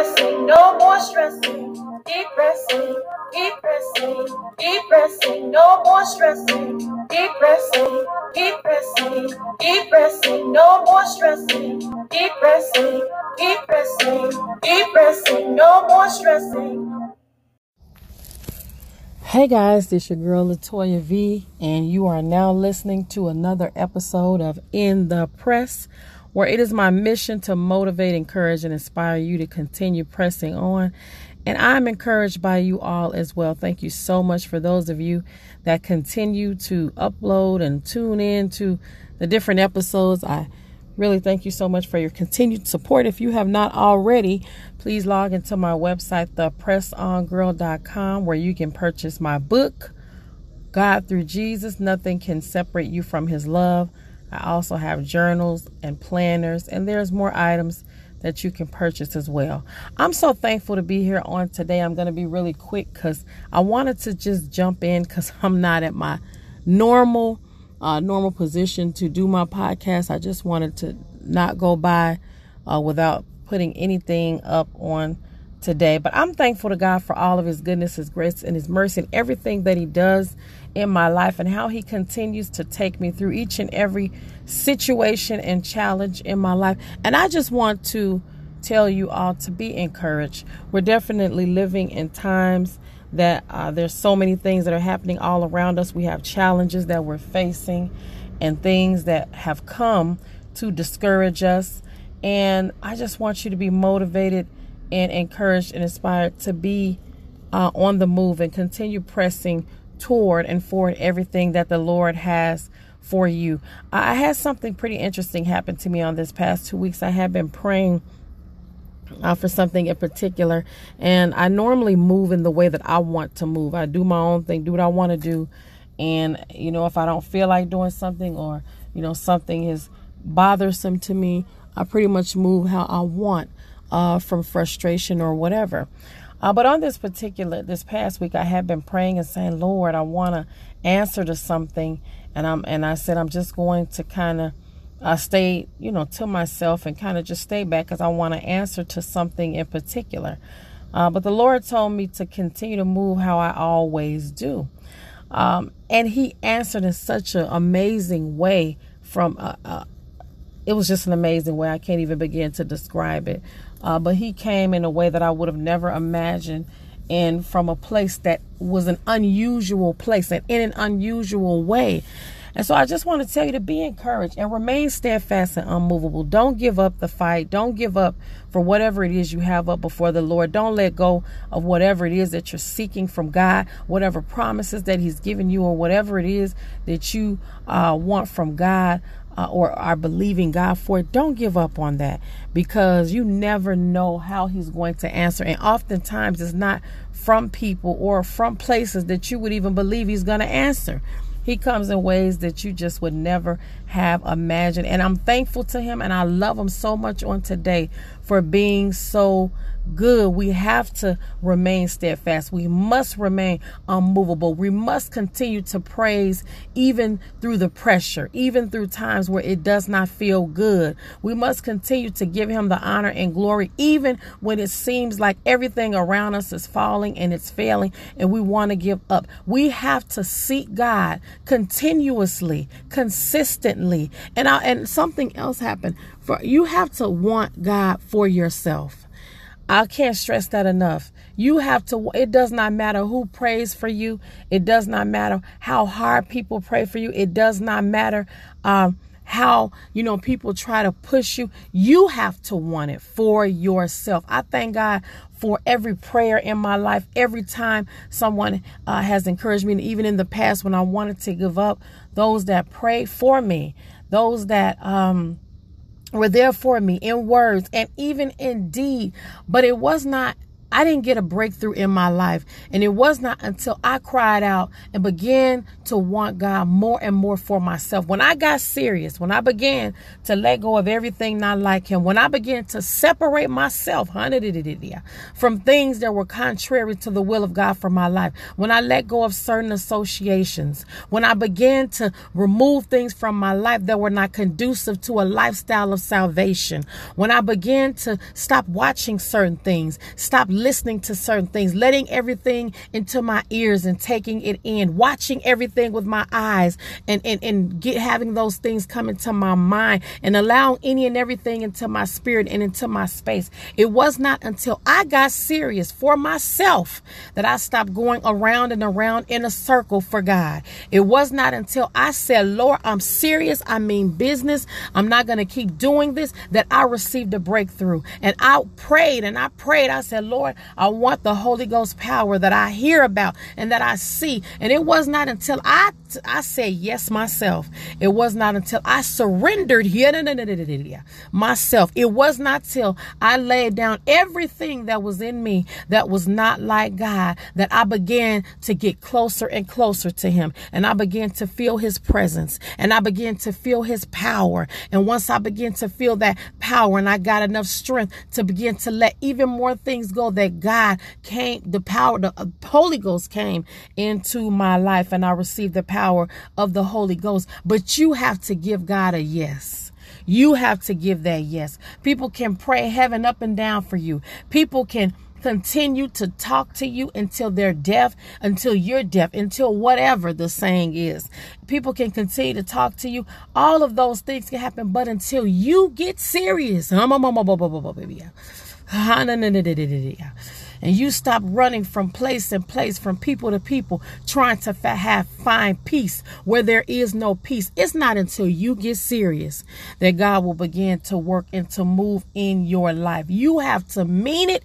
pressing, no more stressing. Keep pressing, keep pressing, keep pressing, no more stressing. Keep pressing, keep pressing, keep pressing, no more stressing. Keep pressing, keep pressing, keep pressing, no more stressing. Hey guys, this your girl Latoya V, and you are now listening to another episode of In the Press, where it is my mission to motivate, encourage, and inspire you to continue pressing on. And I'm encouraged by you all as well. Thank you so much for those of you that continue to upload and tune in to the different episodes. I Really, thank you so much for your continued support. If you have not already, please log into my website, thepressongirl.com, where you can purchase my book, God Through Jesus Nothing Can Separate You from His Love. I also have journals and planners, and there's more items that you can purchase as well. I'm so thankful to be here on today. I'm going to be really quick because I wanted to just jump in because I'm not at my normal uh, normal position to do my podcast. I just wanted to not go by uh, without putting anything up on today. But I'm thankful to God for all of His goodness, His grace, and His mercy, and everything that He does in my life, and how He continues to take me through each and every situation and challenge in my life. And I just want to tell you all to be encouraged. We're definitely living in times that uh, there's so many things that are happening all around us. We have challenges that we're facing and things that have come to discourage us. And I just want you to be motivated and encouraged and inspired to be uh, on the move and continue pressing toward and forward everything that the Lord has for you. I had something pretty interesting happen to me on this past two weeks. I have been praying uh, for something in particular. And I normally move in the way that I want to move. I do my own thing, do what I want to do. And, you know, if I don't feel like doing something or, you know, something is bothersome to me, I pretty much move how I want uh, from frustration or whatever. Uh, but on this particular, this past week, I have been praying and saying, Lord, I want to answer to something. And I'm, and I said, I'm just going to kind of, I stayed, you know, to myself and kind of just stay back because I want to answer to something in particular. Uh, but the Lord told me to continue to move how I always do. Um, and He answered in such an amazing way from, uh, uh, it was just an amazing way. I can't even begin to describe it. Uh, but He came in a way that I would have never imagined and from a place that was an unusual place and in an unusual way. And so I just want to tell you to be encouraged and remain steadfast and unmovable. Don't give up the fight. Don't give up for whatever it is you have up before the Lord. Don't let go of whatever it is that you're seeking from God, whatever promises that He's given you, or whatever it is that you uh, want from God. Uh, or are believing God for don't give up on that because you never know how He's going to answer. And oftentimes it's not from people or from places that you would even believe He's going to answer. He comes in ways that you just would never have imagined. And I'm thankful to him and I love him so much on today for being so good. We have to remain steadfast. We must remain unmovable. We must continue to praise even through the pressure, even through times where it does not feel good. We must continue to give him the honor and glory, even when it seems like everything around us is falling and it's failing and we want to give up. We have to seek God continuously, consistently. And I, and something else happened. For you have to want God for yourself. I can't stress that enough. You have to, it does not matter who prays for you. It does not matter how hard people pray for you. It does not matter um, how, you know, people try to push you. You have to want it for yourself. I thank God for every prayer in my life. Every time someone uh, has encouraged me, and even in the past when I wanted to give up, those that pray for me, those that, um, were there for me in words and even in deed. But it was not I didn't get a breakthrough in my life. And it was not until I cried out and began to want God more and more for myself. When I got serious, when I began to let go of everything not like Him, when I began to separate myself from things that were contrary to the will of God for my life, when I let go of certain associations, when I began to remove things from my life that were not conducive to a lifestyle of salvation, when I began to stop watching certain things, stop listening to certain things, letting everything into my ears and taking it in, watching everything with my eyes and, and, and get having those things come into my mind and allowing any and everything into my spirit and into my space. It was not until I got serious for myself that I stopped going around and around in a circle for God. It was not until I said, Lord, I'm serious. I mean business. I'm not going to keep doing this that I received a breakthrough. And I prayed and I prayed. I said, Lord, I want the Holy Ghost power that I hear about and that I see. And it was not until I I said yes myself. It was not until I surrendered here myself. It was not till I laid down everything that was in me that was not like God that I began to get closer and closer to him and I began to feel his presence and I began to feel his power. And once I began to feel that power and I got enough strength to begin to let even more things go that God came, the power, the uh, Holy Ghost came into my life and I received the power of the Holy Ghost. But you have to give God a yes. You have to give that yes. People can pray heaven up and down for you. People can continue to talk to you until they're deaf, until you're deaf, until whatever the saying is. People can continue to talk to you. All of those things can happen, but until you get serious and you stop running from place and place, from people to people, trying to have find peace where there is no peace. It's not until you get serious that God will begin to work and to move in your life. You have to mean it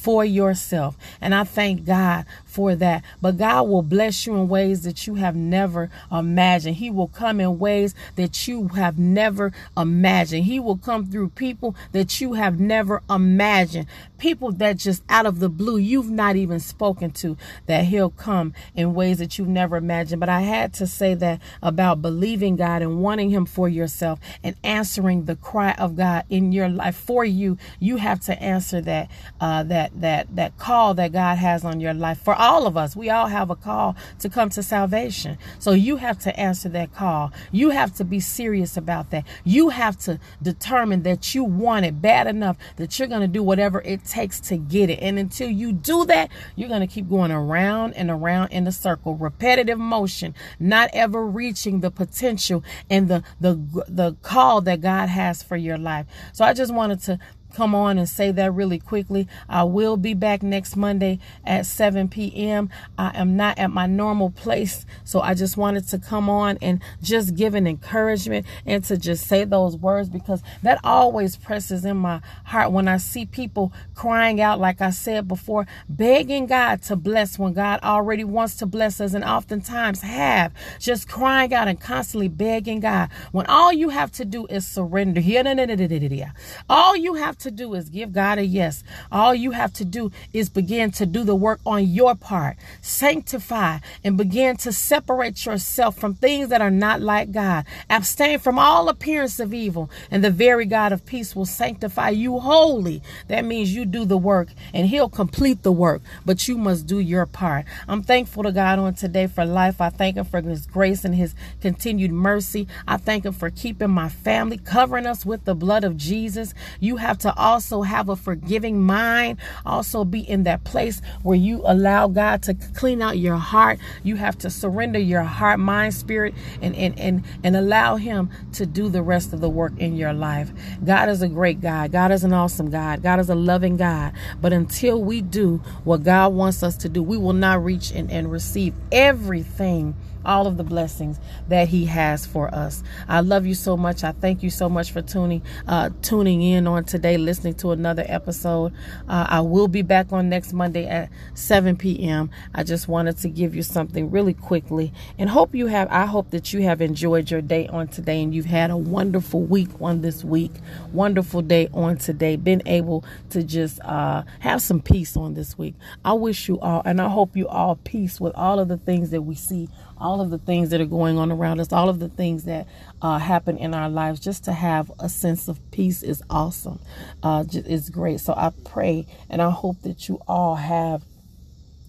for yourself. And I thank God for that. But God will bless you in ways that you have never imagined. He will come in ways that you have never imagined. He will come through people that you have never imagined. People that just out of the blue you've not even spoken to, that He'll come in ways that you've never imagined. But I had to say that about believing God and wanting Him for yourself and answering the cry of God in your life for you. You have to answer that uh, that that that call that God has on your life. For all of us, we all have a call to come to salvation. So you have to answer that call. You have to be serious about that. You have to determine that you want it bad enough that you're going to do whatever it takes to get it. And until you do that, you're going to keep going around and around in a circle, repetitive motion, not ever reaching the potential and the the the call that God has for your life. So I just wanted to come on and say that really quickly. I will be back next Monday at 7 p.m. I am not at my normal place, so I just wanted to come on and just give an encouragement and to just say those words because that always presses in my heart when I see people crying out, like I said before, begging God to bless when God already wants to bless us and oftentimes have, just crying out and constantly begging God when all you have to do is surrender. All you have to do is give God a yes. All you have to do is begin to do the work on your part. Sanctify and begin to separate yourself from things that are not like God. Abstain from all appearance of evil, and the very God of peace will sanctify you wholly. That means you do the work and He'll complete the work, but you must do your part. I'm thankful to God on today for life. I thank Him for His grace and His continued mercy. I thank Him for keeping my family, covering us with the blood of Jesus. You have to also have a forgiving mind, also be in that place where you allow God to clean out your heart. You have to surrender your heart, mind, spirit, and and and, and allow Him to do the rest of the work in your life. God is a great God. God is an awesome God. God is a loving God. But until we do what God wants us to do, we will not reach and, and receive everything all of the blessings that He has for us. I love you so much. I thank you so much for tuning uh, tuning in on today, listening to another episode. Uh, I will be back on next Monday at 7 p.m. I just wanted to give you something really quickly, and hope you have. I hope that you have enjoyed your day on today, and you've had a wonderful week on this week, wonderful day on today. Been able to just uh, have some peace on this week. I wish you all, and I hope you all peace with all of the things that we see all of the things that are going on around us, all of the things that uh, happen in our lives, just to have a sense of peace is awesome. Uh, it's great. So I pray and I hope that you all have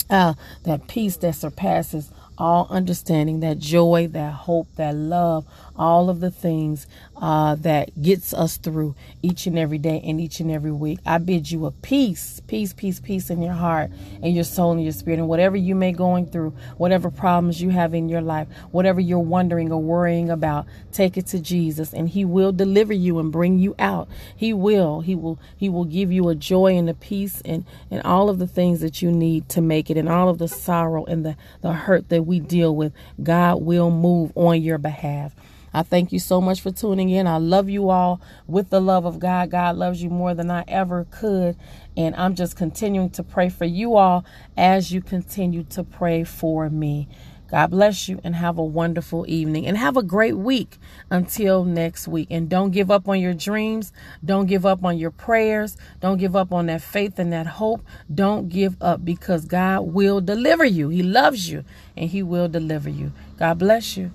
uh, that peace that surpasses all understanding, that joy, that hope, that love, all of the things uh, that gets us through each and every day and each and every week. I bid you a peace, peace, peace, peace in your heart and your soul and your spirit, and whatever you may going through, whatever problems you have in your life, whatever you're wondering or worrying about, take it to Jesus, and He will deliver you and bring you out. He will. He will. He will give you a joy and a peace and and all of the things that you need to make it, and all of the sorrow and the the hurt that we deal with. God will move on your behalf. I thank you so much for tuning in. I love you all with the love of God. God loves you more than I ever could. And I'm just continuing to pray for you all as you continue to pray for me. God bless you and have a wonderful evening and have a great week until next week. And don't give up on your dreams. Don't give up on your prayers. Don't give up on that faith and that hope. Don't give up because God will deliver you. He loves you and He will deliver you. God bless you.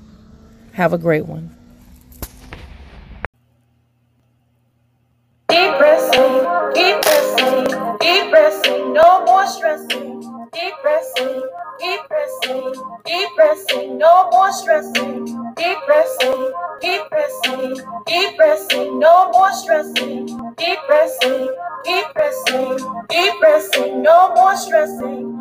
Have a great one. Deep pressing, deep pressing, deep pressing, no more stressing. Keep pressing, keep pressing, keep pressing, no more stressing. Keep pressing, keep pressing, keep pressing, no more stressing. Keep pressing, keep pressing, keep pressing, no more stressing.